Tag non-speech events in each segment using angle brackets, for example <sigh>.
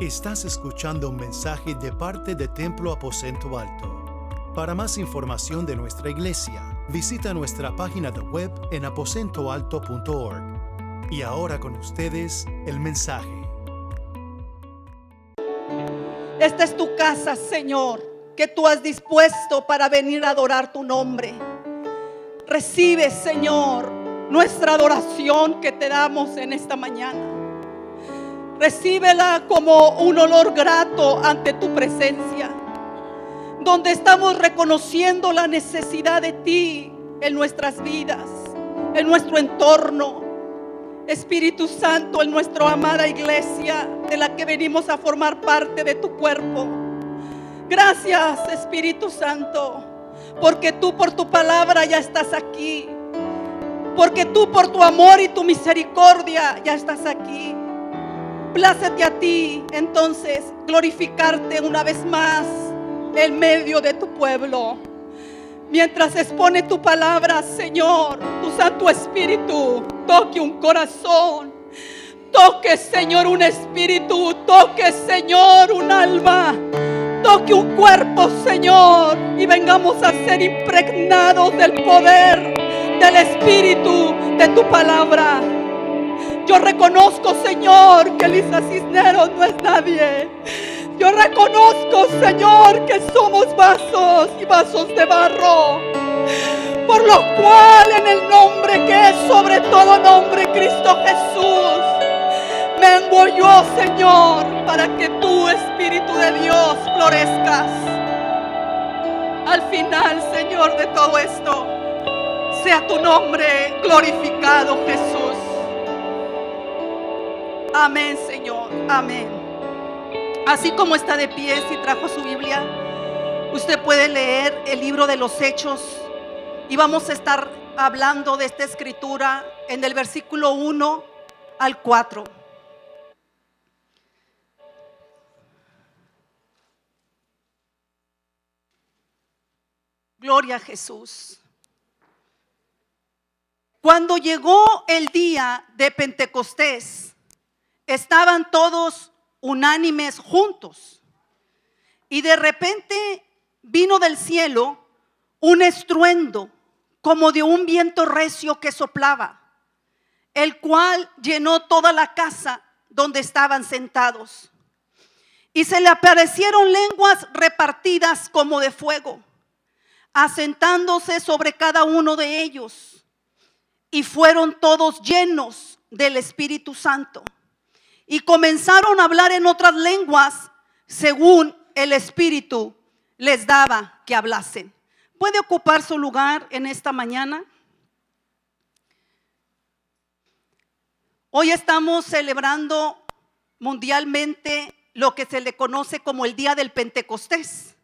Estás escuchando un mensaje de parte de Templo Aposento Alto. Para más información de nuestra iglesia, visita nuestra página de web en aposentoalto.org. Y ahora con ustedes el mensaje. Esta es tu casa, Señor, que tú has dispuesto para venir a adorar tu nombre. Recibe, Señor, nuestra adoración que te damos en esta mañana. Recíbela como un olor grato ante tu presencia, donde estamos reconociendo la necesidad de ti en nuestras vidas, en nuestro entorno. Espíritu Santo, en nuestra amada iglesia, de la que venimos a formar parte de tu cuerpo. Gracias, Espíritu Santo, porque tú por tu palabra ya estás aquí. Porque tú por tu amor y tu misericordia ya estás aquí. Plácete a ti entonces glorificarte una vez más en medio de tu pueblo. Mientras expone tu palabra, Señor, tu Santo Espíritu toque un corazón. Toque, Señor, un espíritu. Toque, Señor, un alma. Toque un cuerpo, Señor. Y vengamos a ser impregnados del poder del Espíritu de tu palabra. Yo reconozco, Señor, que Lisa Cisneros no es nadie. Yo reconozco, Señor, que somos vasos y vasos de barro. Por lo cual en el nombre que es sobre todo nombre, Cristo Jesús, me envolvió, Señor, para que tu Espíritu de Dios florezcas. Al final, Señor, de todo esto, sea tu nombre glorificado, Jesús. Amén, Señor. Amén. Así como está de pie, si trajo su Biblia, usted puede leer el libro de los Hechos y vamos a estar hablando de esta escritura en el versículo 1 al 4. Gloria a Jesús. Cuando llegó el día de Pentecostés, estaban todos unánimes juntos. Y de repente vino del cielo un estruendo como de un viento recio que soplaba, el cual llenó toda la casa donde estaban sentados. Y se le aparecieron lenguas repartidas como de fuego, asentándose sobre cada uno de ellos. Y fueron todos llenos del Espíritu Santo y comenzaron a hablar en otras lenguas según el Espíritu les daba que hablasen. ¿Puede ocupar su lugar en esta mañana? Hoy estamos celebrando mundialmente lo que se le conoce como el Día del Pentecostés.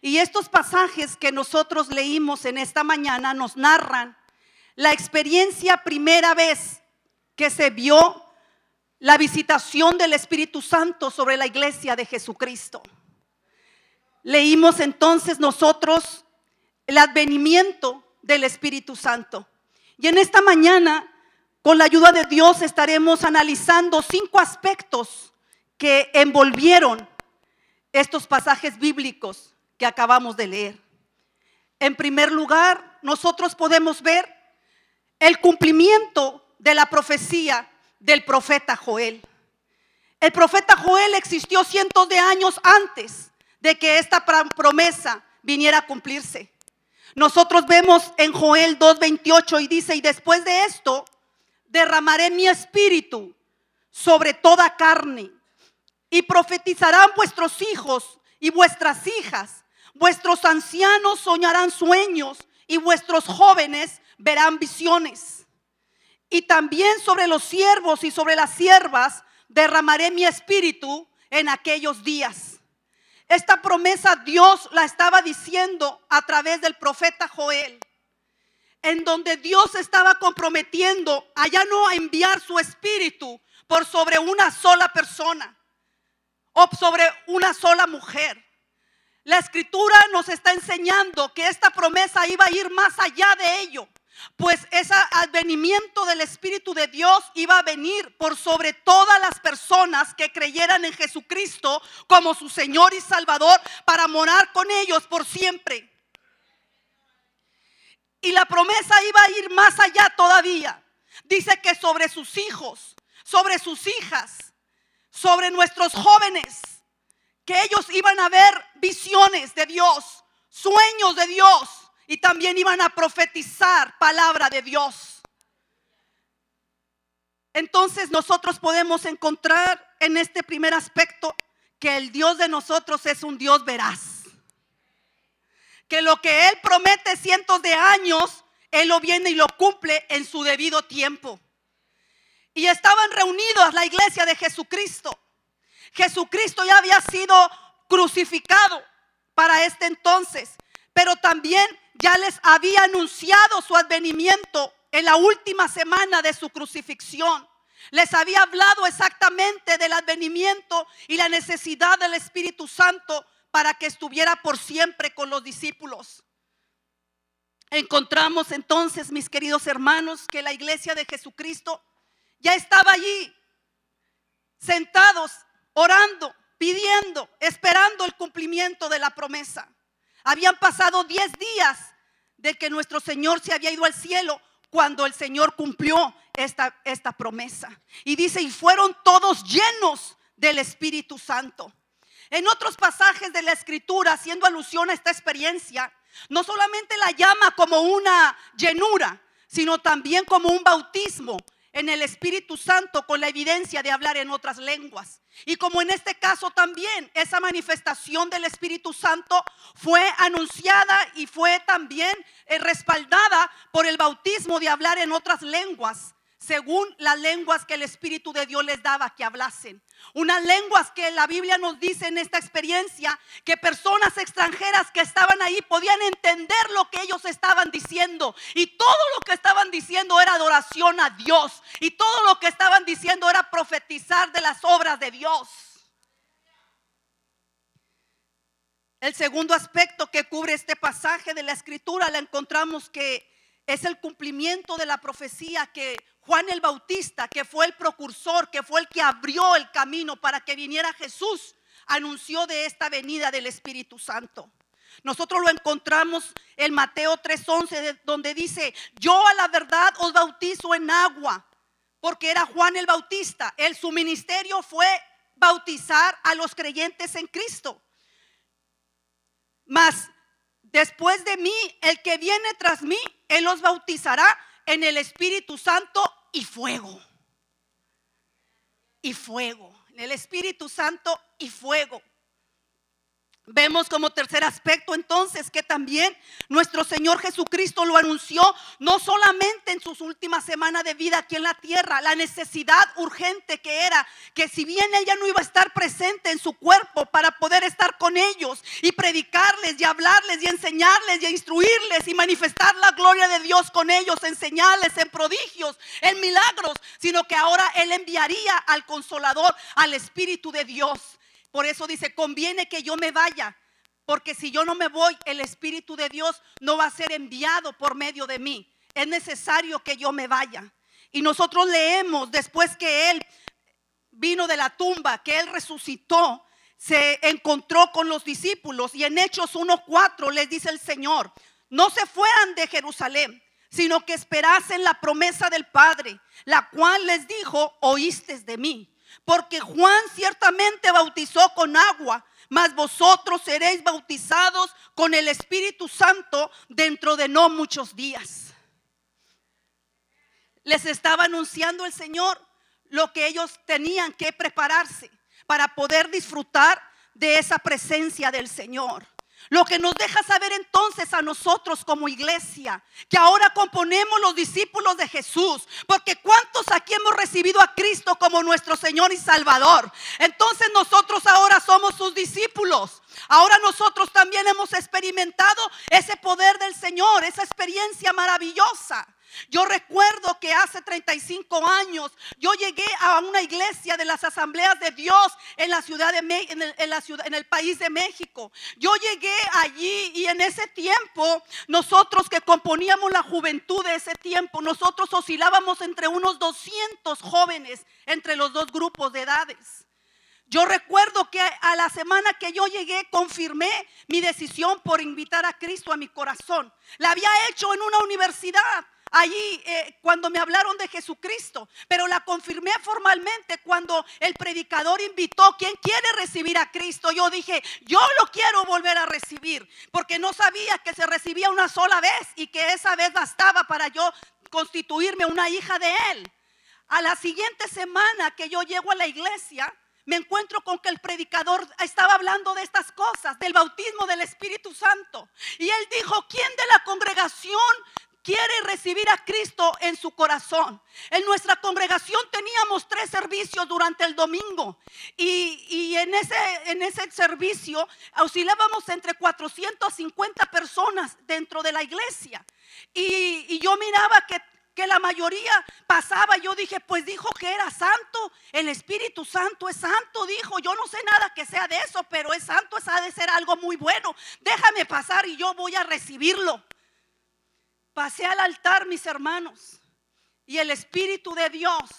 Y estos pasajes que nosotros leímos en esta mañana nos narran la experiencia primera vez que se vio la visitación del Espíritu Santo sobre la iglesia de Jesucristo. Leímos entonces nosotros el advenimiento del Espíritu Santo. Y en esta mañana, con la ayuda de Dios, estaremos analizando cinco aspectos que envolvieron estos pasajes bíblicos que acabamos de leer. En primer lugar, nosotros podemos ver el cumplimiento de la profecía del profeta Joel. El profeta Joel existió cientos de años antes de que esta promesa viniera a cumplirse. Nosotros vemos en Joel 2.28 y dice, y después de esto, derramaré mi espíritu sobre toda carne y profetizarán vuestros hijos y vuestras hijas. Vuestros ancianos soñarán sueños y vuestros jóvenes verán visiones y también sobre los siervos y sobre las siervas derramaré mi espíritu en aquellos días. Esta promesa Dios la estaba diciendo a través del profeta Joel, en donde Dios estaba comprometiendo a ya no enviar su espíritu por sobre una sola persona o sobre una sola mujer. La escritura nos está enseñando que esta promesa iba a ir más allá de ello pues ese advenimiento del Espíritu de Dios iba a venir por sobre todas las personas que creyeran en Jesucristo como su Señor y Salvador para morar con ellos por siempre. Y la promesa iba a ir más allá todavía. Dice que sobre sus hijos, sobre sus hijas, sobre nuestros jóvenes, que ellos iban a ver visiones de Dios, sueños de Dios y también iban a profetizar palabra de Dios. Entonces nosotros podemos encontrar en este primer aspecto que el Dios de nosotros es un Dios veraz que lo que Él promete cientos de años, Él lo viene y lo cumple en su debido tiempo. Y estaban reunidos la iglesia de Jesucristo. Jesucristo ya había sido crucificado para este entonces, pero también ya les había anunciado su advenimiento en la última semana de su crucifixión. Les había hablado exactamente del advenimiento y la necesidad del Espíritu Santo para que estuviera por siempre con los discípulos. Encontramos entonces, mis queridos hermanos, que la iglesia de Jesucristo ya estaba allí, sentados, orando, pidiendo, esperando el cumplimiento de la promesa. Habían pasado diez días de que nuestro Señor se había ido al cielo cuando el Señor cumplió esta, esta promesa. Y dice, y fueron todos llenos del Espíritu Santo. En otros pasajes de la escritura, haciendo alusión a esta experiencia, no solamente la llama como una llenura, sino también como un bautismo en el Espíritu Santo con la evidencia de hablar en otras lenguas. Y como en este caso también esa manifestación del Espíritu Santo fue anunciada y fue también eh, respaldada por el bautismo de hablar en otras lenguas según las lenguas que el Espíritu de Dios les daba que hablasen. Unas lenguas que la Biblia nos dice en esta experiencia que personas extranjeras que estaban ahí podían entender lo que ellos estaban diciendo. Y todo lo que estaban diciendo era adoración a Dios. Y todo lo que estaban diciendo era profetizar de las obras de Dios. El segundo aspecto que cubre este pasaje de la escritura la encontramos que es el cumplimiento de la profecía que Juan el Bautista, que fue el precursor, que fue el que abrió el camino para que viniera Jesús, anunció de esta venida del Espíritu Santo. Nosotros lo encontramos en Mateo 3:11, donde dice, yo a la verdad os bautizo en agua, porque era Juan el Bautista. El, su ministerio fue bautizar a los creyentes en Cristo. Mas después de mí, el que viene tras mí, él los bautizará en el Espíritu Santo y fuego. Y fuego. En el Espíritu Santo y fuego. Vemos como tercer aspecto entonces que también nuestro Señor Jesucristo lo anunció no solamente en sus últimas semanas de vida aquí en la tierra, la necesidad urgente que era que si bien ella no iba a estar presente en su cuerpo para poder estar con ellos y predicarles y hablarles y enseñarles y instruirles y manifestar la gloria de Dios con ellos en señales, en prodigios, en milagros, sino que ahora Él enviaría al consolador, al Espíritu de Dios por eso dice, conviene que yo me vaya, porque si yo no me voy, el Espíritu de Dios no va a ser enviado por medio de mí. Es necesario que yo me vaya. Y nosotros leemos después que Él vino de la tumba, que Él resucitó, se encontró con los discípulos y en Hechos 1.4 les dice el Señor, no se fueran de Jerusalén, sino que esperasen la promesa del Padre, la cual les dijo, oíste de mí. Porque Juan ciertamente bautizó con agua, mas vosotros seréis bautizados con el Espíritu Santo dentro de no muchos días. Les estaba anunciando el Señor lo que ellos tenían que prepararse para poder disfrutar de esa presencia del Señor. Lo que nos deja saber entonces a nosotros como iglesia, que ahora componemos los discípulos de Jesús, porque ¿cuántos aquí hemos recibido a Cristo como nuestro Señor y Salvador? Entonces nosotros ahora somos sus discípulos. Ahora nosotros también hemos experimentado ese poder del Señor, esa experiencia maravillosa. Yo recuerdo que hace 35 años yo llegué a una iglesia de las asambleas de Dios en la ciudad de en el, en el país de México. Yo llegué allí y en ese tiempo nosotros que componíamos la juventud de ese tiempo, nosotros oscilábamos entre unos 200 jóvenes entre los dos grupos de edades. Yo recuerdo que a la semana que yo llegué confirmé mi decisión por invitar a Cristo a mi corazón. La había hecho en una universidad allí eh, cuando me hablaron de Jesucristo, pero la confirmé formalmente cuando el predicador invitó, ¿quién quiere recibir a Cristo? Yo dije, yo lo quiero volver a recibir, porque no sabía que se recibía una sola vez y que esa vez bastaba para yo constituirme una hija de Él. A la siguiente semana que yo llego a la iglesia, me encuentro con que el predicador estaba hablando de estas cosas, del bautismo del Espíritu Santo. Y él dijo, ¿quién de la congregación quiere recibir a Cristo en su corazón. En nuestra congregación teníamos tres servicios durante el domingo y, en, ese, en ese servicio oscilábamos entre 450 personas dentro de la iglesia. Y, y yo miraba que que la mayoría pasaba, yo dije, pues dijo que era santo, el Espíritu Santo es santo, dijo, yo no sé nada que sea de eso, pero es santo, es ha de ser algo muy bueno, déjame pasar y yo voy a recibirlo. Pasé al altar, mis hermanos, y el Espíritu de Dios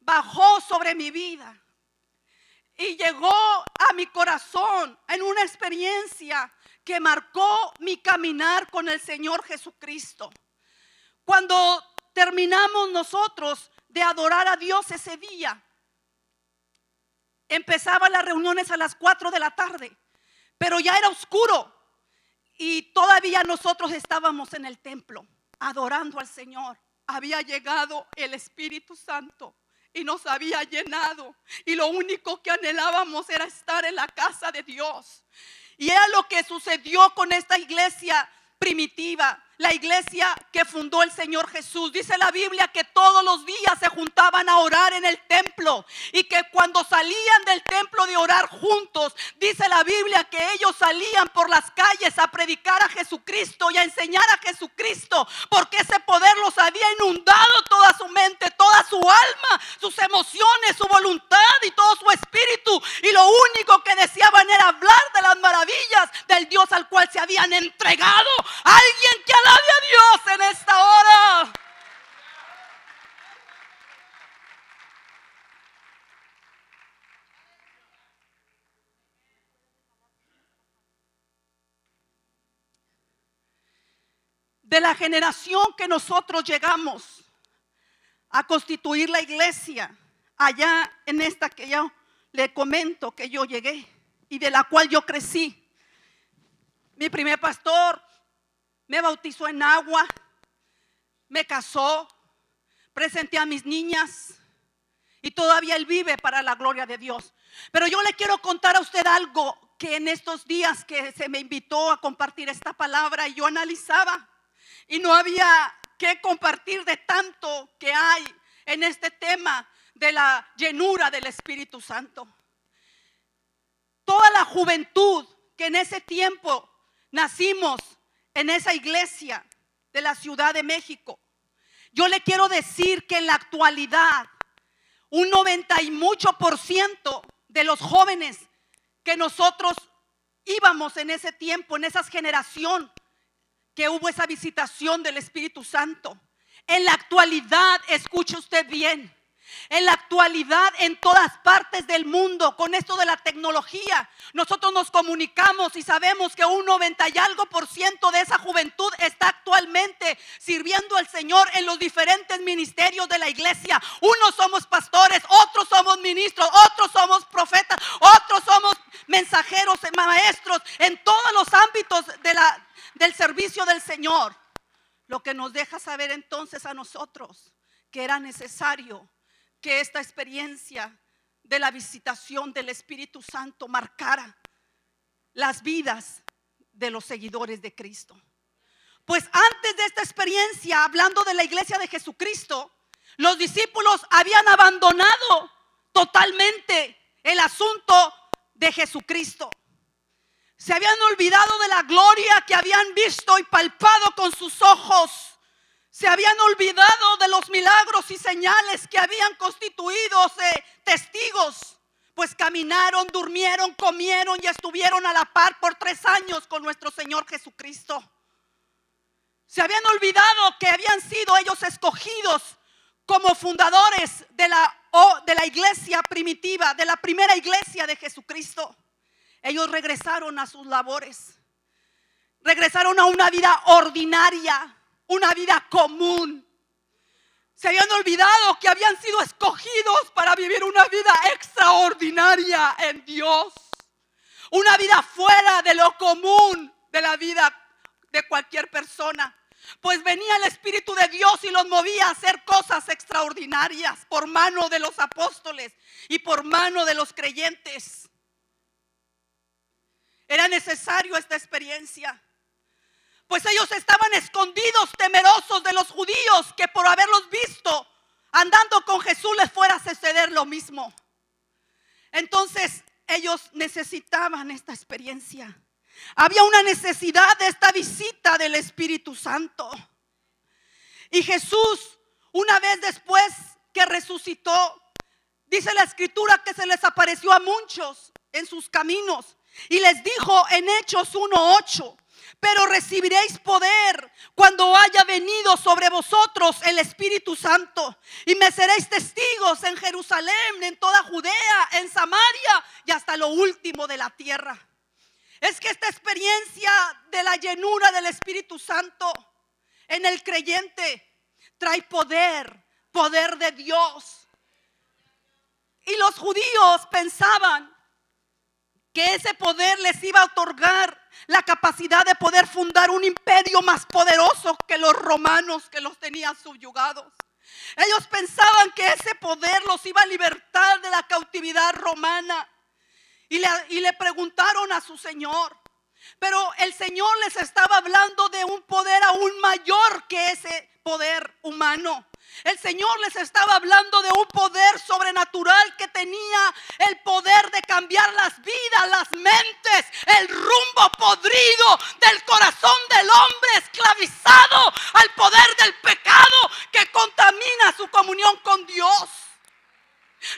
bajó sobre mi vida y llegó a mi corazón en una experiencia que marcó mi caminar con el Señor Jesucristo. Cuando terminamos nosotros de adorar a Dios ese día, empezaban las reuniones a las 4 de la tarde, pero ya era oscuro. Y todavía nosotros estábamos en el templo adorando al Señor. Había llegado el Espíritu Santo y nos había llenado. Y lo único que anhelábamos era estar en la casa de Dios. Y era lo que sucedió con esta iglesia primitiva la iglesia que fundó el Señor Jesús. Dice la Biblia que todos los días se juntaban a orar en el templo y que cuando salían del templo de orar juntos, dice la Biblia que ellos salían por las calles a predicar a Jesucristo y a enseñar a Jesucristo, porque ese poder los había inundado toda su mente, toda su alma, sus emociones, su voluntad y todo su espíritu. Y lo único que deseaban era hablar de las maravillas del Dios al cual se habían entregado. Alguien que a Dios en esta hora. De la generación que nosotros llegamos a constituir la iglesia, allá en esta que yo le comento que yo llegué y de la cual yo crecí. Mi primer pastor me bautizó en agua, me casó, presenté a mis niñas y todavía Él vive para la gloria de Dios. Pero yo le quiero contar a usted algo que en estos días que se me invitó a compartir esta palabra yo analizaba y no había que compartir de tanto que hay en este tema de la llenura del Espíritu Santo. Toda la juventud que en ese tiempo nacimos en esa iglesia de la Ciudad de México. Yo le quiero decir que en la actualidad un 90 y mucho por ciento de los jóvenes que nosotros íbamos en ese tiempo, en esa generación, que hubo esa visitación del Espíritu Santo. En la actualidad, escuche usted bien, en la actualidad, en todas partes del mundo, con esto de la tecnología, nosotros nos comunicamos y sabemos que un 90 y algo por ciento de esa juventud está actualmente sirviendo al Señor en los diferentes ministerios de la iglesia. Unos somos pastores, otros somos ministros, otros somos profetas, otros somos mensajeros, maestros, en todos los ámbitos del servicio del Señor. Lo que nos deja saber entonces a nosotros que era necesario que esta experiencia de la visitación del Espíritu Santo marcara las vidas de los seguidores de Cristo. Pues antes de esta experiencia, hablando de la iglesia de Jesucristo, los discípulos habían abandonado totalmente el asunto de Jesucristo. Se habían olvidado de la gloria que habían visto y palpado con sus ojos. Se habían olvidado de los milagros y señales que habían constituido testigos. Pues caminaron, durmieron, comieron y estuvieron a la par por tres años con nuestro Señor Jesucristo. Se habían olvidado que habían sido ellos escogidos como fundadores de la, de la iglesia primitiva, de la primera iglesia de Jesucristo. Ellos regresaron a sus labores, regresaron a una vida ordinaria, una vida común. Se habían olvidado que habían sido escogidos para vivir una vida extraordinaria en Dios. Una vida fuera de lo común de la vida de cualquier persona. Pues venía el Espíritu de Dios y los movía a hacer cosas extraordinarias por mano de los apóstoles y por mano de los creyentes. Era necesario esta experiencia. Pues ellos estaban escondidos, temerosos de los judíos, que por haberlos visto andando con Jesús les fuera a suceder lo mismo. Entonces ellos necesitaban esta experiencia. Había una necesidad de esta visita del Espíritu Santo. Y Jesús, una vez después que resucitó, dice la escritura que se les apareció a muchos en sus caminos y les dijo en Hechos 1.8, pero recibiréis poder cuando haya venido sobre vosotros el Espíritu Santo. Y me seréis testigos en Jerusalén, en toda Judea, en Samaria y hasta lo último de la tierra. Es que esta experiencia de la llenura del Espíritu Santo en el creyente trae poder, poder de Dios. Y los judíos pensaban que ese poder les iba a otorgar la capacidad de poder fundar un imperio más poderoso que los romanos que los tenían subyugados. Ellos pensaban que ese poder los iba a libertar de la cautividad romana. Y le, preguntaron a su Señor. Pero el Señor les estaba hablando de un poder aún mayor que ese poder humano. El Señor les estaba hablando de un poder sobrenatural que tenía el poder de cambiar las vidas, las mentes, el rumbo podrido del corazón del hombre esclavizado al poder del pecado que contamina su comunión con Dios.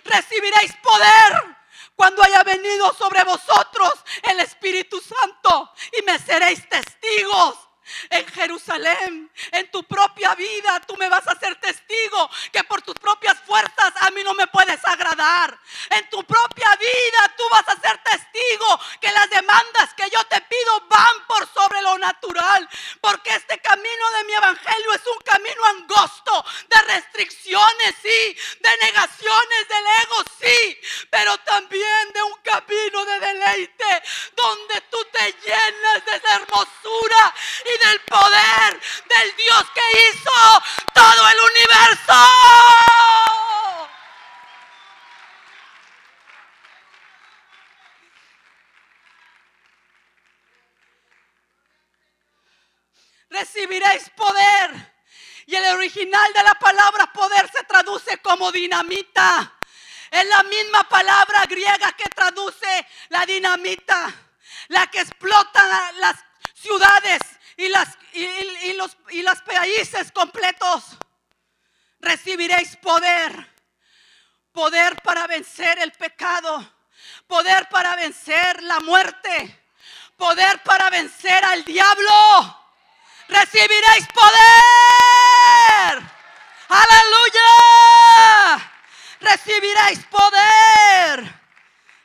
Recibiréis poder cuando haya venido sobre vosotros el Espíritu Santo y me seréis testigos en Jerusalén, en tu propia vida, tú me vas a ser testigo que por tus propias fuerzas a mí no me puedes agradar. En tu propia vida tú vas a ser testigo que las demandas que yo te pido van por sobre lo natural, porque este camino de mi evangelio es un camino angosto de restricciones, sí, de negaciones del ego, sí, pero también de un camino de deleite donde tú te llenas de hermosura del poder del Dios que hizo todo el universo. Recibiréis poder. Y el original de la palabra poder se traduce como dinamita. Es la misma palabra griega que traduce la dinamita, la que explota las ciudades y, las, y, los, y los países completos. Recibiréis poder. Poder para vencer el pecado. Poder para vencer la muerte. Poder para vencer al diablo. Recibiréis poder. Aleluya. Recibiréis poder.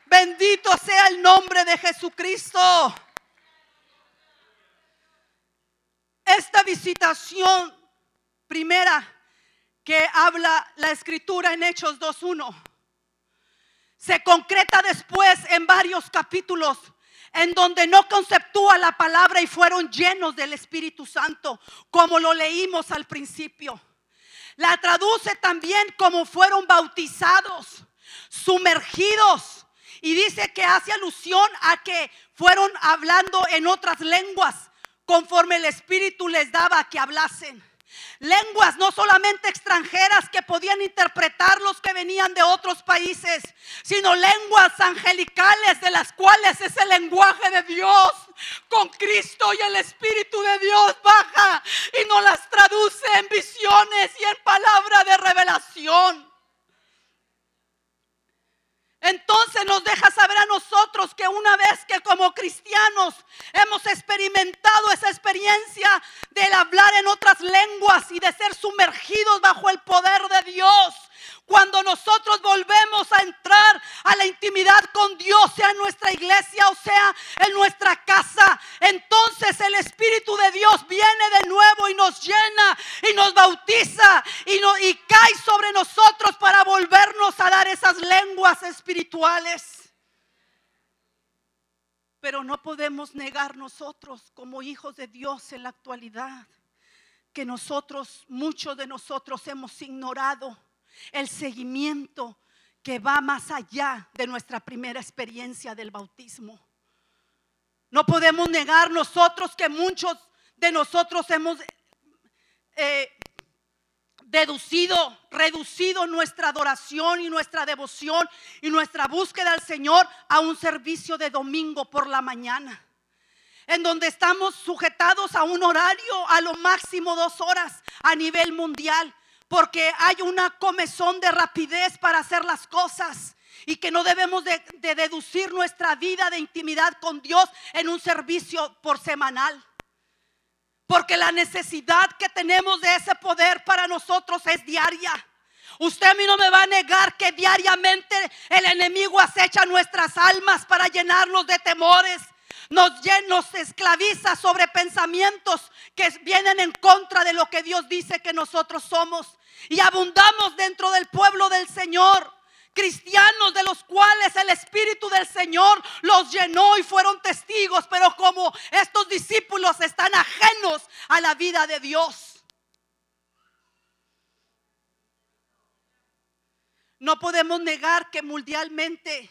Bendito sea el nombre de Jesucristo. Esta visitación primera que habla la escritura en Hechos 2.1 se concreta después en varios capítulos en donde no conceptúa la palabra y fueron llenos del Espíritu Santo, como lo leímos al principio. La traduce también como fueron bautizados, sumergidos, y dice que hace alusión a que fueron hablando en otras lenguas conforme el Espíritu les daba que hablasen. Lenguas no solamente extranjeras que podían interpretar los que venían de otros países, sino lenguas angelicales de las cuales es el lenguaje de Dios. Con Cristo y el Espíritu de Dios baja y nos las traduce en visiones y en palabra de revelación. Entonces nos deja saber a nosotros que una vez que como cristianos hemos experimentado esa experiencia del hablar en otras lenguas y de ser sumergidos bajo el poder de Dios, cuando nosotros volvemos a entrar a la intimidad con Dios, sea en nuestra iglesia o sea en nuestra casa, entonces el Espíritu de Dios viene de nuevo y nos llena y nos bautiza y, y cae sobre nosotros para volvernos a dar esas lenguas espirituales. Pero no podemos negar nosotros como hijos de Dios en la actualidad que nosotros, muchos de nosotros hemos ignorado el seguimiento que va más allá de nuestra primera experiencia del bautismo. No podemos negar nosotros que muchos de nosotros hemos eh, deducido, reducido nuestra adoración y nuestra devoción y nuestra búsqueda al Señor a un servicio de domingo por la mañana en donde estamos sujetados a un horario a lo máximo dos horas a nivel mundial porque hay una comezón de rapidez para hacer las cosas y que no debemos de, deducir nuestra vida de intimidad con Dios en un servicio por semanal. Porque la necesidad que tenemos de ese poder para nosotros es diaria. Usted a mí no me va a negar que diariamente el enemigo acecha nuestras almas para llenarnos de temores, nos, nos esclaviza sobre pensamientos que vienen en contra de lo que Dios dice que nosotros somos. Y abundamos dentro del pueblo del Señor. Cristianos de los cuales el Espíritu del Señor los llenó y fueron testigos, pero como estos discípulos están ajenos a la vida de Dios. No podemos negar que mundialmente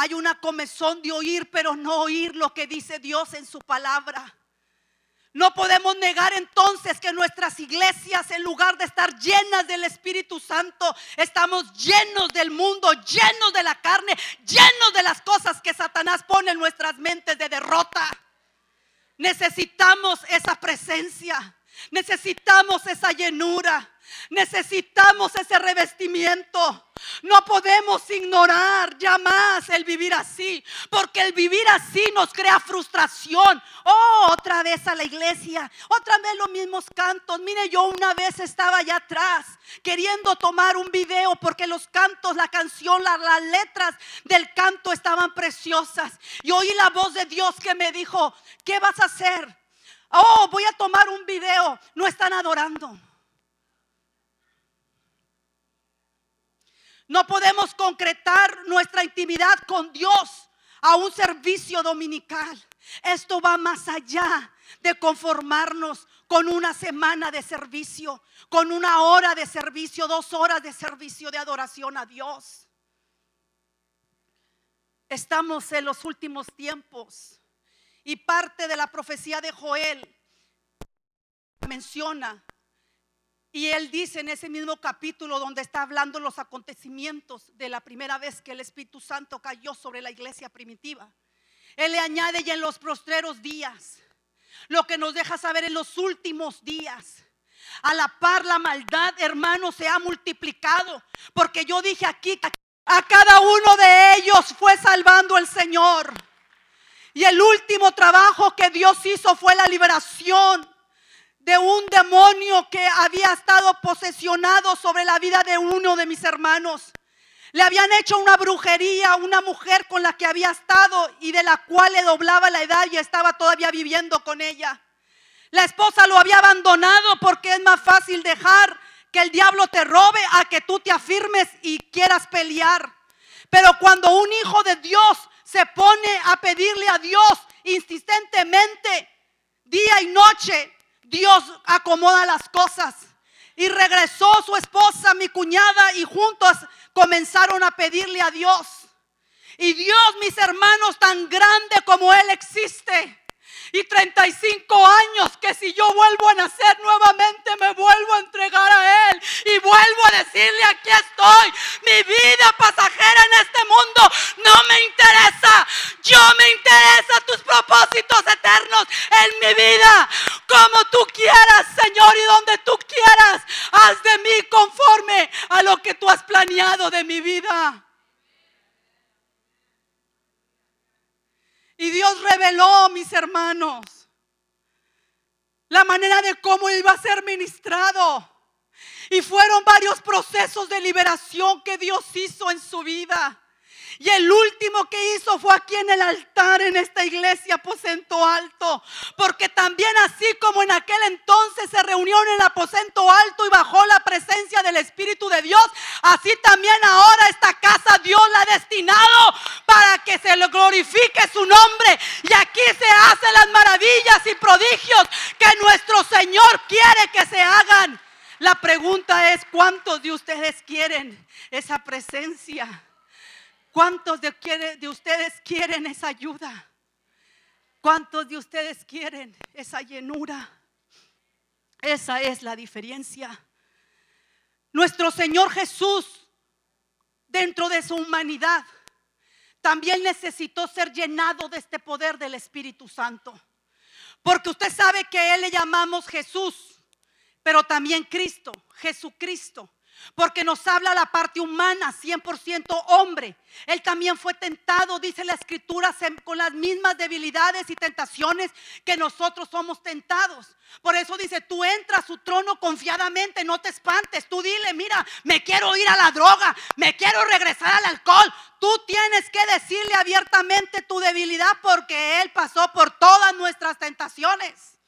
hay una comezón de oír, pero no oír lo que dice Dios en su palabra. No podemos negar entonces que nuestras iglesias, en lugar de estar llenas del Espíritu Santo, estamos llenos del mundo, llenos de la carne, llenos de las cosas que Satanás pone en nuestras mentes de derrota. Necesitamos esa presencia, necesitamos esa llenura. Necesitamos ese revestimiento. No podemos ignorar ya más el vivir así, porque el vivir así nos crea frustración. Oh, otra vez a la iglesia, otra vez los mismos cantos. Mire, yo una vez estaba allá atrás queriendo tomar un video porque los cantos, la canción, las letras del canto estaban preciosas. Y oí la voz de Dios que me dijo, ¿qué vas a hacer? Oh, voy a tomar un video. No están adorando. No podemos concretar nuestra intimidad con Dios a un servicio dominical. Esto va más allá de conformarnos con una semana de servicio, con una hora de servicio, dos horas de servicio de adoración a Dios. Estamos en los últimos tiempos y parte de la profecía de Joel menciona y él dice en ese mismo capítulo donde está hablando los acontecimientos de la primera vez que el Espíritu Santo cayó sobre la iglesia primitiva. Él le añade ya en los postreros días, lo que nos deja saber en los últimos días. A la par la maldad, hermano, se ha multiplicado. Porque yo dije aquí, a cada uno de ellos fue salvando el Señor. Y el último trabajo que Dios hizo fue la liberación de un demonio que había estado posesionado sobre la vida de uno de mis hermanos. Le habían hecho una brujería a una mujer con la que había estado y de la cual le doblaba la edad y estaba todavía viviendo con ella. La esposa lo había abandonado porque es más fácil dejar que el diablo te robe a que tú te afirmes y quieras pelear. Pero cuando un hijo de Dios se pone a pedirle a Dios insistentemente, día y noche, Dios acomoda las cosas. Y regresó su esposa, mi cuñada, y juntos comenzaron a pedirle a Dios. Y Dios, mis hermanos, tan grande como Él existe, y 35 años que si yo vuelvo a nacer nuevamente me vuelvo a entregar a Él y vuelvo a decirle aquí estoy, mi vida pasajera en este mundo no me interesa, yo me interesa tus propósitos eternos en mi vida, como tú quieras Señor y donde tú quieras, haz de mí conforme a lo que tú has planeado de mi vida. Y Dios reveló, mis hermanos, la manera de cómo iba a ser ministrado. Y fueron varios procesos de liberación que Dios hizo en su vida. Y el último que hizo fue aquí en el altar, en esta iglesia aposento alto. Porque también así como en aquel entonces se reunió en el aposento alto y bajó la presencia del Espíritu de Dios, así también ahora esta casa Dios la ha destinado para que se le glorifique su nombre. Y aquí se hacen las maravillas y prodigios que nuestro Señor quiere que se hagan. La pregunta es, ¿cuántos de ustedes quieren esa presencia? ¿Cuántos de, de ustedes quieren esa ayuda? ¿Cuántos de ustedes quieren esa llenura? Esa es la diferencia. Nuestro Señor Jesús, dentro de su humanidad, también necesitó ser llenado de este poder del Espíritu Santo. Porque usted sabe que Él le llamamos Jesús, pero también Cristo, Jesucristo porque nos habla la parte humana, 100% hombre. Él también fue tentado, dice la escritura, con las mismas debilidades y tentaciones que nosotros somos tentados. Por eso dice, tú entras a su trono confiadamente, no te espantes, tú dile, mira, me quiero ir a la droga, me quiero regresar al alcohol. Tú tienes que decirle abiertamente tu debilidad porque Él pasó por todas nuestras tentaciones.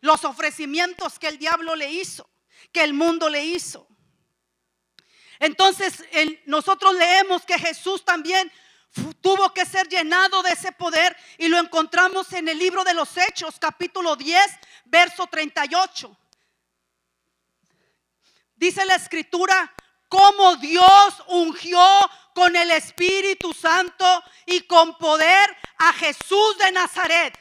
Los ofrecimientos que el diablo le hizo, que el mundo le hizo. Entonces nosotros leemos que Jesús también tuvo que ser llenado de ese poder y lo encontramos en el libro de los Hechos, capítulo 10, verso 38. Dice la escritura, cómo Dios ungió con el Espíritu Santo y con poder a Jesús de Nazaret.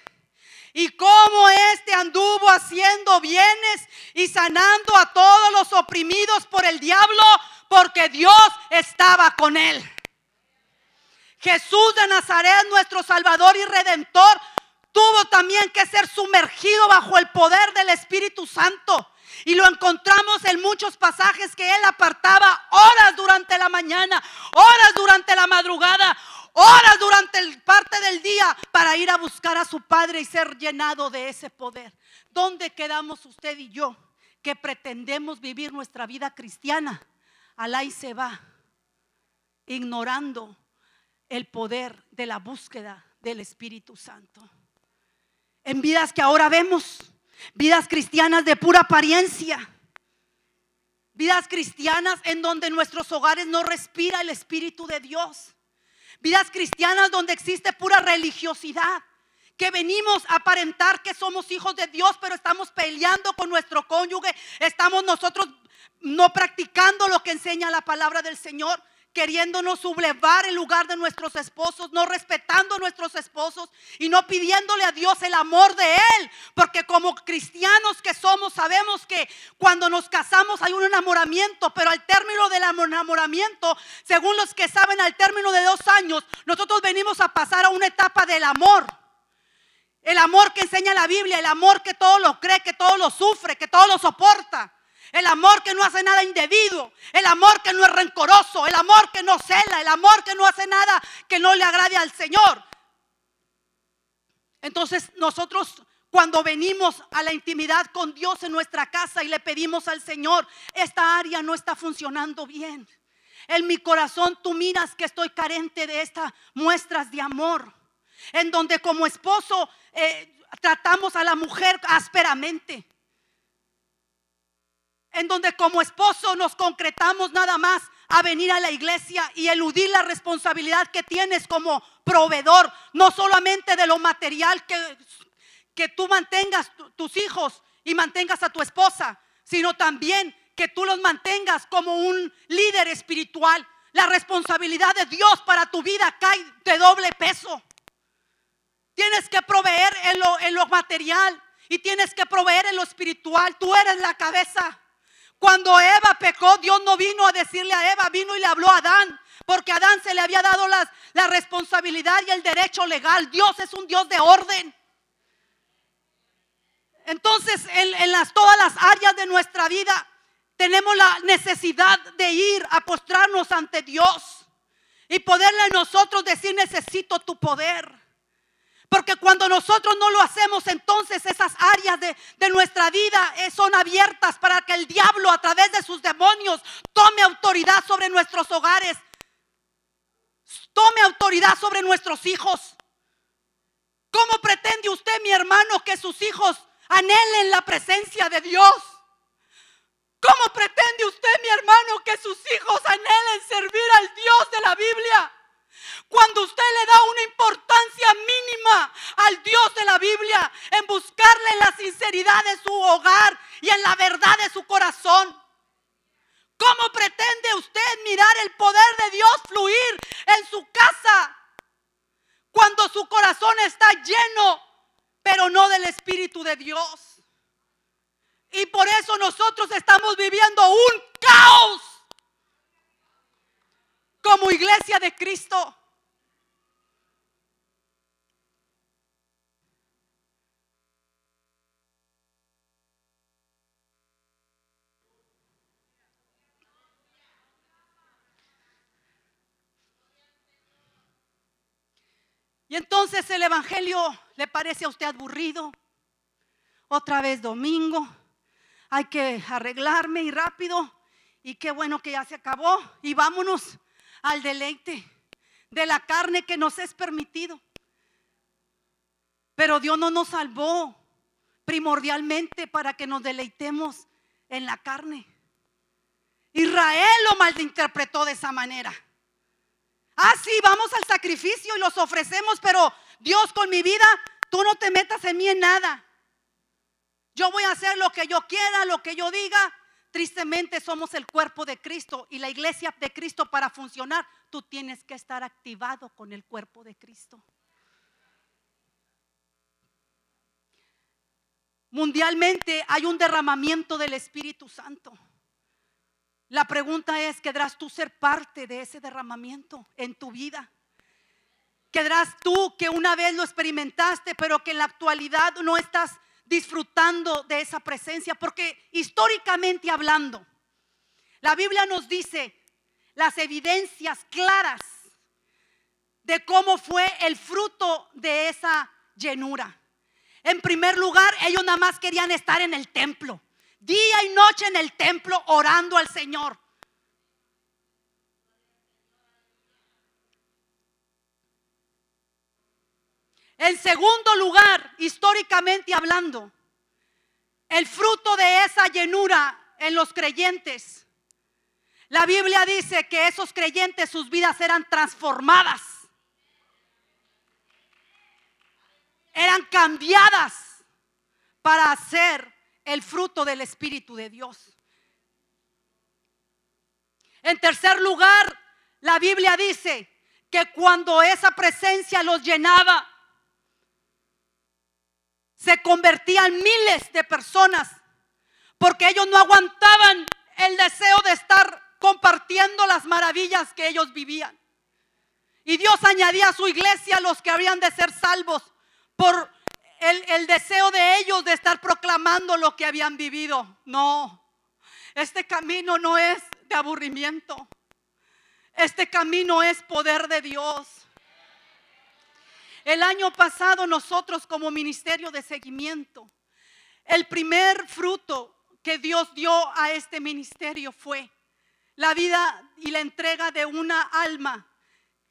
Y cómo éste anduvo haciendo bienes y sanando a todos los oprimidos por el diablo, porque Dios estaba con él. Jesús de Nazaret, nuestro Salvador y Redentor, tuvo también que ser sumergido bajo el poder del Espíritu Santo. Y lo encontramos en muchos pasajes que él apartaba horas durante la mañana, horas durante la madrugada, horas durante el parte del día para ir a buscar a su Padre y ser llenado de ese poder. ¿Dónde quedamos usted y yo que pretendemos vivir nuestra vida cristiana? Alá se va, ignorando el poder de la búsqueda del Espíritu Santo. En vidas que ahora vemos, vidas cristianas de pura apariencia, vidas cristianas en donde nuestros hogares no respira el Espíritu de Dios, vidas cristianas donde existe pura religiosidad, que venimos a aparentar que somos hijos de Dios, pero estamos peleando con nuestro cónyuge, estamos nosotros no practicando lo que enseña la palabra del Señor, queriéndonos sublevar el lugar de nuestros esposos, no respetando a nuestros esposos y no pidiéndole a Dios el amor de Él. Porque como cristianos que somos, sabemos que cuando nos casamos hay un enamoramiento, pero al término del enamoramiento, según los que saben, al término de dos años, nosotros venimos a pasar a una etapa del amor. El amor que enseña la Biblia, el amor que todo lo cree, que todo lo sufre, que todo lo soporta. El amor que no hace nada indebido. El amor que no es rencoroso. El amor que no cela. El amor que no hace nada que no le agrade al Señor. Entonces nosotros cuando venimos a la intimidad con Dios en nuestra casa y le pedimos al Señor, esta área no está funcionando bien. En mi corazón tú miras que estoy carente de estas muestras de amor. En donde como esposo eh, tratamos a la mujer ásperamente en donde como esposo nos concretamos nada más a venir a la iglesia y eludir la responsabilidad que tienes como proveedor, no solamente de lo material que, que tú mantengas tus hijos y mantengas a tu esposa, sino también que tú los mantengas como un líder espiritual. La responsabilidad de Dios para tu vida cae de doble peso. Tienes que proveer en lo, en lo material y tienes que proveer en lo espiritual. Tú eres la cabeza. Cuando Eva pecó, Dios no vino a decirle a Eva, vino y le habló a Adán. Porque a Adán se le había dado las, la responsabilidad y el derecho legal. Dios es un Dios de orden. Entonces, en, las, todas las áreas de nuestra vida, tenemos la necesidad de ir a postrarnos ante Dios y poderle nosotros decir, necesito tu poder. Porque cuando nosotros no lo hacemos, entonces esas áreas de, nuestra vida eh, son abiertas para que el diablo a través de sus demonios tome autoridad sobre nuestros hogares, tome autoridad sobre nuestros hijos. ¿Cómo pretende usted, mi hermano, que sus hijos anhelen la presencia de Dios? ¿Cómo pretende usted, mi hermano, que sus hijos anhelen servir al Dios de la Biblia? Cuando usted le da una importancia mínima al Dios de la Biblia en buscarle la sinceridad de su hogar y en la verdad de su corazón. ¿Cómo pretende usted mirar el poder de Dios fluir en su casa cuando su corazón está lleno, pero no del Espíritu de Dios? Y por eso nosotros estamos viviendo un caos como iglesia de Cristo. Y entonces el Evangelio le parece a usted aburrido. Otra vez domingo. Hay que arreglarme y rápido. Y qué bueno que ya se acabó. Y vámonos al deleite de la carne que nos es permitido. Pero Dios no nos salvó primordialmente para que nos deleitemos en la carne. Israel lo malinterpretó de esa manera. Ah, sí, vamos al sacrificio y los ofrecemos, pero Dios con mi vida, tú no te metas en mí en nada. Yo voy a hacer lo que yo quiera, lo que yo diga. Tristemente somos el cuerpo de Cristo y la iglesia de Cristo para funcionar, tú tienes que estar activado con el cuerpo de Cristo. Mundialmente hay un derramamiento del Espíritu Santo. La pregunta es, ¿querrás tú ser parte de ese derramamiento en tu vida? ¿Querrás tú que una vez lo experimentaste, pero que en la actualidad no estás disfrutando de esa presencia? Porque históricamente hablando, la Biblia nos dice las evidencias claras de cómo fue el fruto de esa llenura. En primer lugar, ellos nada más querían estar en el templo día y noche en el templo orando al Señor. En segundo lugar, históricamente hablando, el fruto de esa llenura en los creyentes. La Biblia dice que esos creyentes, sus vidas eran transformadas, eran cambiadas para hacer el fruto del Espíritu de Dios. En tercer lugar, la Biblia dice que cuando esa presencia los llenaba, se convertían miles de personas, porque ellos no aguantaban el deseo de estar compartiendo las maravillas que ellos vivían. Y Dios añadía a su iglesia los que habrían de ser salvos por el, deseo de ellos de estar proclamando lo que habían vivido. No, este camino no es de aburrimiento. Este camino es poder de Dios. El año pasado nosotros como ministerio de seguimiento, el primer fruto que Dios dio a este ministerio fue la vida y la entrega de una alma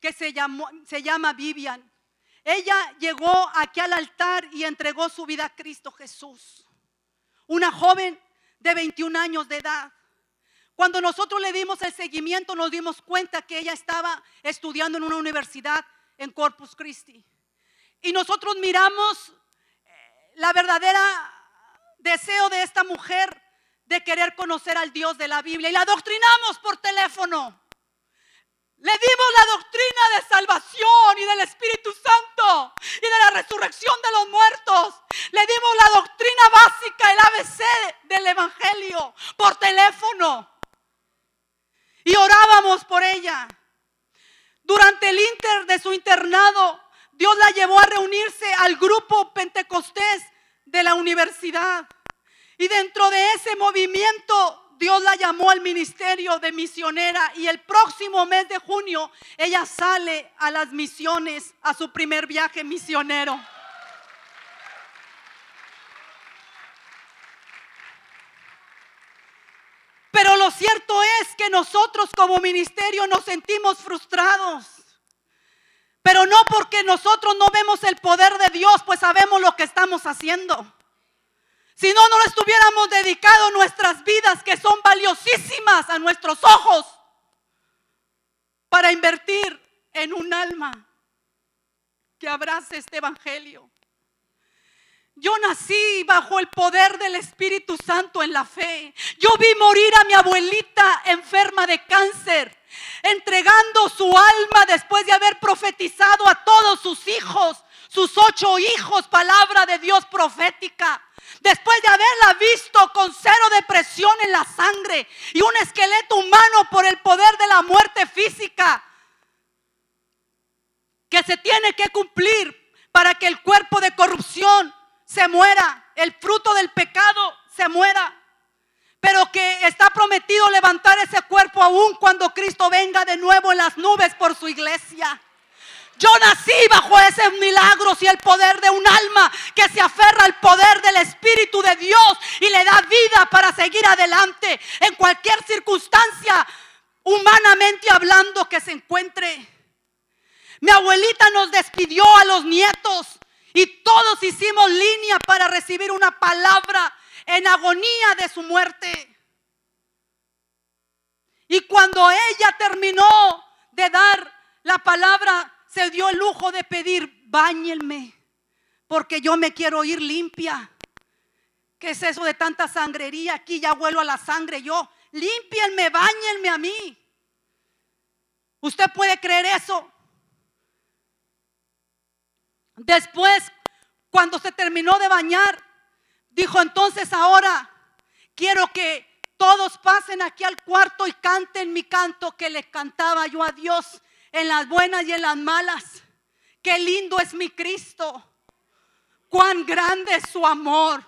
que se, llamó, se llama Vivian. Ella llegó aquí al altar y entregó su vida a Cristo Jesús. Una joven de 21 años de edad. Cuando nosotros le dimos el seguimiento, nos dimos cuenta que ella estaba estudiando en una universidad en Corpus Christi. Y nosotros miramos eh, la verdadera deseo de esta mujer de querer conocer al Dios de la Biblia y la doctrinamos por teléfono. Le dimos la doctrina de salvación y del Espíritu Santo y de la resurrección de los muertos. Le dimos la doctrina básica, el ABC del Evangelio, por teléfono. Y orábamos por ella. Durante el inter de su internado, Dios la llevó a reunirse al grupo pentecostés de la universidad. Y dentro de ese movimiento Dios la llamó al ministerio de misionera y el próximo mes de junio ella sale a las misiones, a su primer viaje misionero. Pero lo cierto es que nosotros como ministerio nos sentimos frustrados. Pero no porque nosotros no vemos el poder de Dios, pues sabemos lo que estamos haciendo. Si no, no le estuviéramos dedicado nuestras vidas que son valiosísimas a nuestros ojos para invertir en un alma que abrace este evangelio. Yo nací bajo el poder del Espíritu Santo en la fe. Yo vi morir a mi abuelita enferma de cáncer, entregando su alma después de haber profetizado a todos sus hijos, sus ocho hijos, palabra de Dios profética. Después de haberla visto con cero depresión en la sangre y un esqueleto humano por el poder de la muerte física que se tiene que cumplir para que el cuerpo de corrupción se muera, el fruto del pecado se muera, pero que está prometido levantar ese cuerpo aún cuando Cristo venga de nuevo en las nubes por su iglesia. Yo nací bajo ese milagros y el poder de un alma que se aferra al poder del Espíritu de Dios y le da vida para seguir adelante en cualquier circunstancia, humanamente hablando, que se encuentre. Mi abuelita nos despidió a los nietos y todos hicimos línea para recibir una palabra en agonía de su muerte. Y cuando ella terminó de dar la palabra, se dio el lujo de pedir, báñenme, porque yo me quiero ir limpia. ¿Qué es eso de tanta sangrería? Aquí ya vuelo a la sangre yo. Límpienme, báñenme a mí. ¿Usted puede creer eso? Después, cuando se terminó de bañar, dijo entonces ahora quiero que todos pasen aquí al cuarto y canten mi canto que le cantaba yo a Dios en las buenas y en las malas. Qué lindo es mi Cristo. Cuán grande es su amor.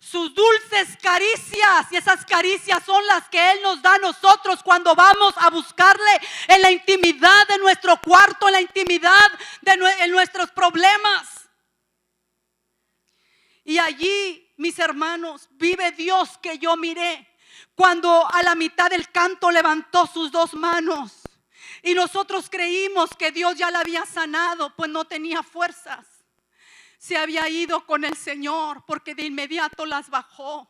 Sus dulces caricias. Y esas caricias son las que Él nos da a nosotros cuando vamos a buscarle en la intimidad de nuestro cuarto, en la intimidad de nuestros problemas. Y allí, mis hermanos, vive Dios que yo miré cuando a la mitad del canto levantó sus dos manos. Y nosotros creímos que Dios ya la había sanado, pues no tenía fuerzas. Se había ido con el Señor porque de inmediato las bajó.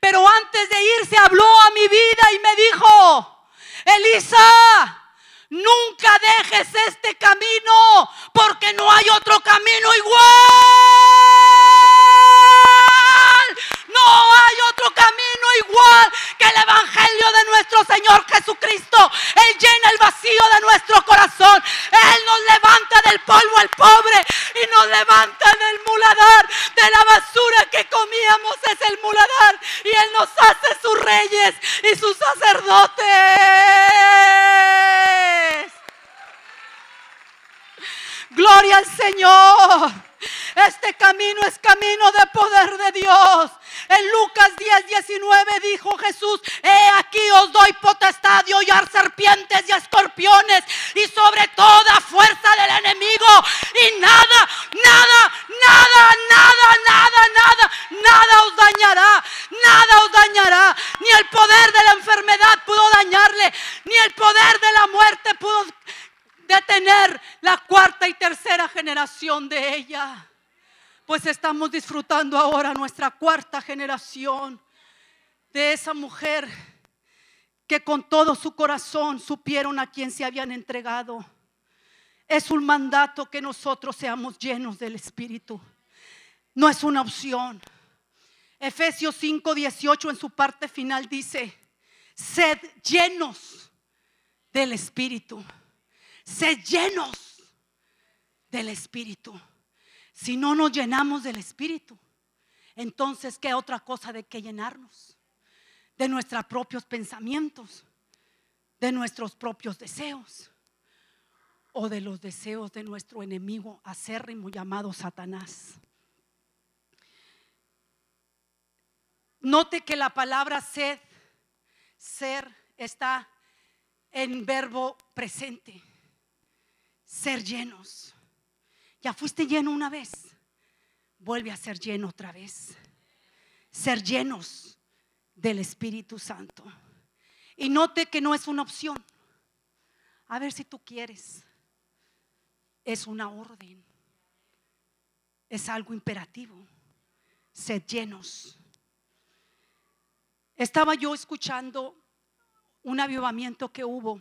Pero antes de irse habló a mi vida y me dijo, Elisa, nunca dejes este camino porque no hay otro camino igual. No hay otro camino igual que el Evangelio de nuestro Señor Jesucristo. Él llena el vacío de nuestro corazón. Él nos levanta del polvo al pobre y nos levanta del muladar. De la basura que comíamos es el muladar. Y Él nos hace sus reyes y sus sacerdotes. Gloria al Señor. Este camino es camino de poder de Dios. En Lucas 10, 19 dijo Jesús, he aquí os doy potestad de hollar serpientes y escorpiones y sobre toda fuerza del enemigo. Y nada, nada, nada, nada, nada, nada, nada os dañará, nada os dañará. Ni el poder de la enfermedad pudo dañarle, ni el poder de la muerte pudo detener la cuarta y tercera generación de ella pues estamos disfrutando ahora nuestra cuarta generación de esa mujer que con todo su corazón supieron a quien se habían entregado. Es un mandato que nosotros seamos llenos del Espíritu. No es una opción. Efesios 5, 18 en su parte final dice, sed llenos del Espíritu. Sed llenos del Espíritu. Si no nos llenamos del Espíritu, entonces, ¿qué otra cosa de que llenarnos? De nuestros propios pensamientos, de nuestros propios deseos o de los deseos de nuestro enemigo acérrimo llamado Satanás. Note que la palabra sed, ser, está en verbo presente. Ser llenos. Ya fuiste lleno una vez. Vuelve a ser lleno otra vez. Ser llenos del Espíritu Santo. Y note que no es una opción. A ver si tú quieres. Es una orden. Es algo imperativo. Ser llenos. Estaba yo escuchando un avivamiento que hubo,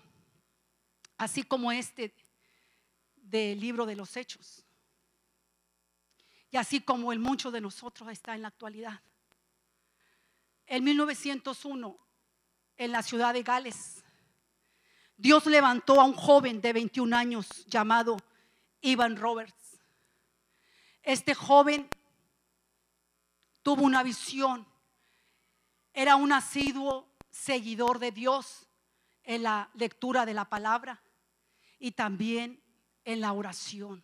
así como este del libro de los hechos. Y así como el mucho de nosotros está en la actualidad. En 1901, en la ciudad de Gales, Dios levantó a un joven de 21 años llamado Ivan Roberts. Este joven tuvo una visión. Era un asiduo seguidor de Dios en la lectura de la palabra y también en la oración,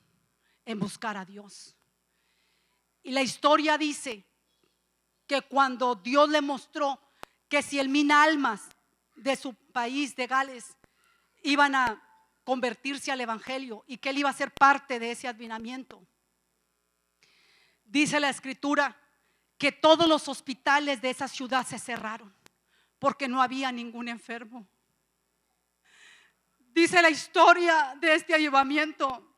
en buscar a Dios. Y la historia dice que cuando Dios le mostró que si el mil almas de su país, de Gales, iban a convertirse al Evangelio y que él iba a ser parte de ese advinamiento. Dice la escritura que todos los hospitales de esa ciudad se cerraron porque no había ningún enfermo. Dice la historia de este ayudamiento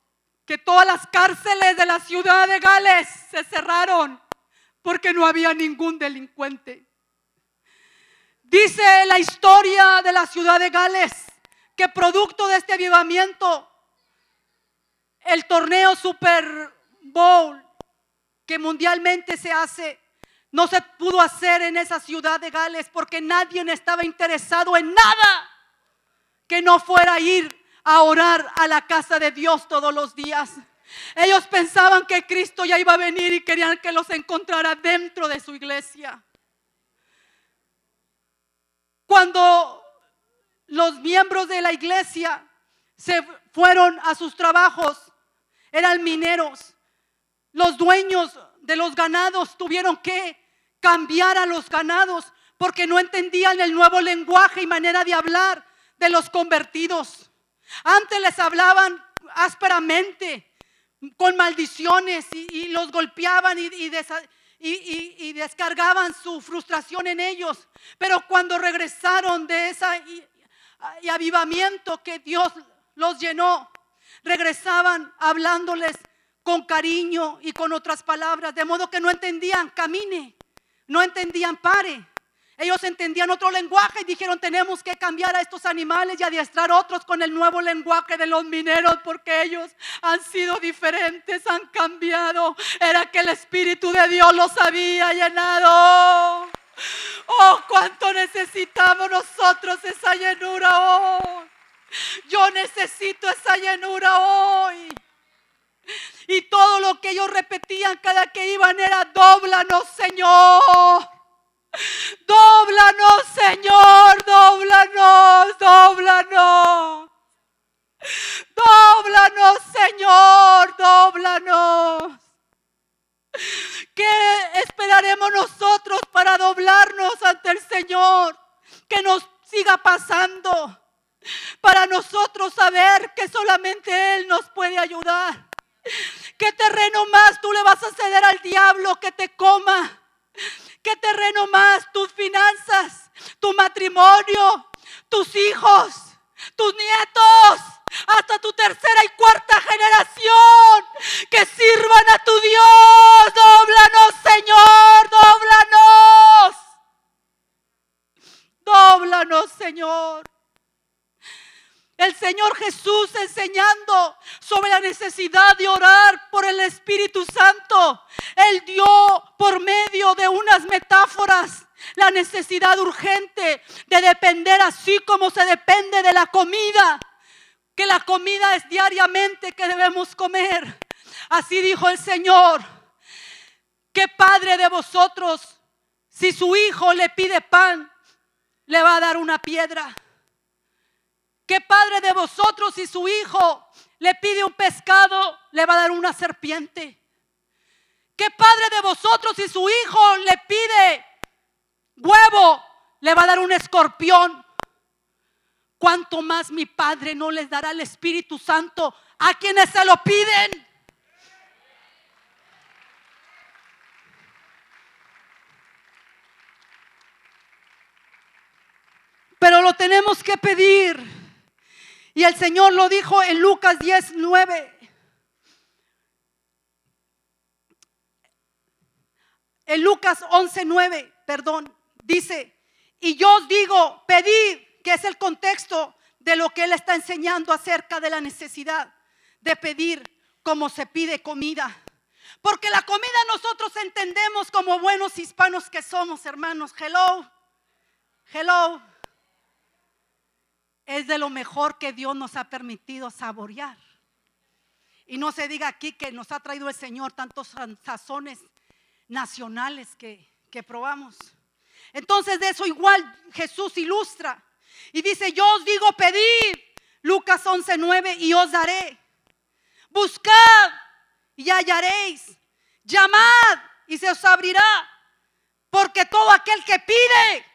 que todas las cárceles de la ciudad de Gales se cerraron porque no había ningún delincuente. Dice la historia de la ciudad de Gales que producto de este avivamiento, el torneo Super Bowl que mundialmente se hace, no se pudo hacer en esa ciudad de Gales porque nadie estaba interesado en nada que no fuera ir a orar a la casa de Dios todos los días. Ellos pensaban que Cristo ya iba a venir y querían que los encontrara dentro de su iglesia. Cuando los miembros de la iglesia se fueron a sus trabajos, eran mineros, los dueños de los ganados tuvieron que cambiar a los ganados porque no entendían el nuevo lenguaje y manera de hablar de los convertidos. Antes les hablaban ásperamente, con maldiciones y, los golpeaban y, y, descargaban su frustración en ellos. Pero cuando regresaron de ese avivamiento que Dios los llenó, regresaban hablándoles con cariño y con otras palabras, de modo que no entendían, camine, no entendían, pare. Ellos entendían otro lenguaje y dijeron, tenemos que cambiar a estos animales y adiestrar otros con el nuevo lenguaje de los mineros porque ellos han sido diferentes, han cambiado. Era que el Espíritu de Dios los había llenado. Oh, cuánto necesitamos nosotros esa llenura hoy. Yo necesito esa llenura hoy. Y todo lo que ellos repetían cada que iban era, doblanos Señor. <laughs> Dóblanos, Señor, dóblanos, dóblanos. Dóblanos, Señor, dóblanos. ¿Qué esperaremos nosotros para doblarnos ante el Señor? Que nos siga pasando. Para nosotros saber que solamente Él nos puede ayudar. ¿Qué terreno más tú le vas a ceder al diablo que te coma? ¿Qué terreno más? Tus finanzas, tu matrimonio, tus hijos, tus nietos, hasta tu tercera y cuarta generación que sirvan a tu Dios. Dóblanos, Señor, dóblanos. Dóblanos, Señor. El Señor Jesús enseñando sobre la necesidad de orar por el Espíritu Santo. Él dio por medio de unas metáforas la necesidad urgente de depender así como se depende de la comida. Que la comida es diariamente que debemos comer. Así dijo el Señor. ¿Qué padre de vosotros, si su hijo le pide pan, le va a dar una piedra? ¿Qué padre de vosotros, si su hijo le pide un pescado, le va a dar una serpiente? ¿Qué padre de vosotros, si su hijo le pide huevo, le va a dar un escorpión? ¿Cuánto más mi Padre no les dará el Espíritu Santo a quienes se lo piden? Pero lo tenemos que pedir. Y el Señor lo dijo en Lucas 10, 9. En Lucas 11, 9, perdón, dice, y yo digo, pedid, que es el contexto de lo que Él está enseñando acerca de la necesidad de pedir como se pide comida. Porque la comida nosotros entendemos como buenos hispanos que somos, hermanos. Hello, hello. Es de lo mejor que Dios nos ha permitido saborear. Y no se diga aquí que nos ha traído el Señor tantos sazones nacionales que, que probamos. Entonces de eso igual Jesús ilustra. Y dice, yo os digo, pedid, Lucas 11, 9, y os daré. Buscad y hallaréis. Llamad y se os abrirá. Porque todo aquel que pide,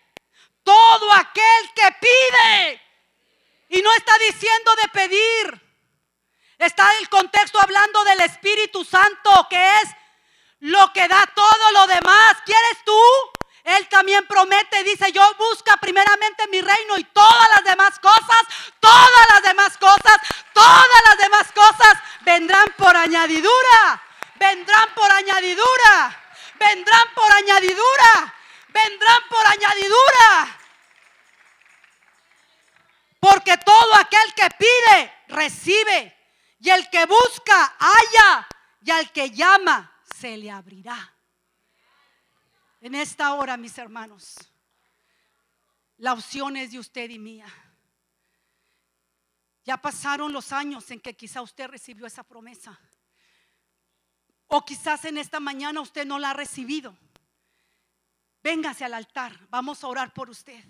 todo aquel que pide, y no está diciendo de pedir, está el contexto hablando del Espíritu Santo, que es lo que da todo lo demás. ¿Quieres tú? Él también promete, dice, yo busca primeramente mi reino y todas las demás cosas, todas las demás cosas, todas las demás cosas vendrán por añadidura, vendrán por añadidura, vendrán por añadidura, vendrán por añadidura. Porque todo aquel que pide, recibe. Y el que busca, halla. Y al que llama, se le abrirá en esta hora, mis hermanos. La opción es de usted y mía. Ya pasaron los años en que quizá usted recibió esa promesa. O quizás en esta mañana usted no la ha recibido. Véngase al altar, vamos a orar por usted.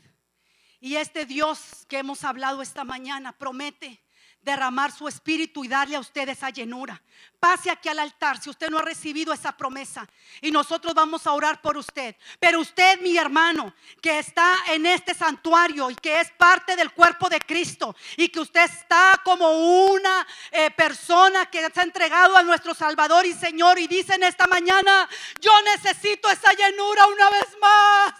Y este Dios que hemos hablado esta mañana promete derramar su espíritu y darle a usted esa llenura. Pase aquí al altar si usted no ha recibido esa promesa y nosotros vamos a orar por usted. Pero usted, mi hermano, que está en este santuario y que es parte del cuerpo de Cristo y que usted está como una eh, persona que se ha entregado a nuestro Salvador y Señor y dice en esta mañana, yo necesito esa llenura una vez más.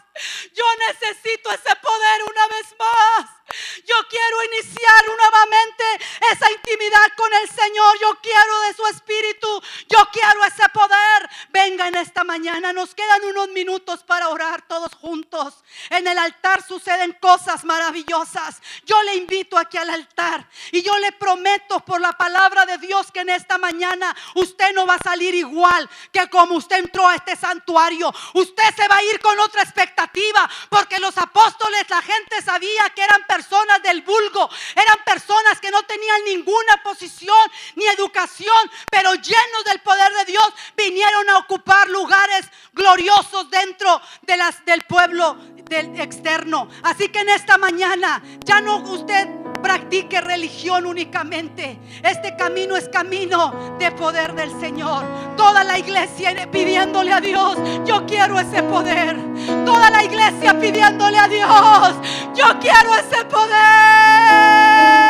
Yo necesito ese poder una vez más. Yo quiero iniciar nuevamente esa intimidad con el Señor. Yo quiero de su espíritu. Yo quiero ese poder. Venga en esta mañana. Nos quedan unos minutos para orar todos juntos. En el altar suceden cosas maravillosas. Yo le invito aquí al altar y yo le prometo por la palabra de Dios que en esta mañana usted no va a salir igual que como usted entró a este santuario. Usted se va a ir con otra expectativa porque los apóstoles, la gente sabía que eran personas personas del vulgo, eran personas que no tenían ninguna posición ni educación, pero llenos del poder de Dios, vinieron a ocupar lugares gloriosos dentro de las, del pueblo del externo. Así que en esta mañana ya no usted practique religión únicamente. Este camino es camino de poder del Señor. Toda la iglesia pidiéndole a Dios, yo quiero ese poder. Toda la iglesia pidiéndole a Dios, yo quiero ese poder.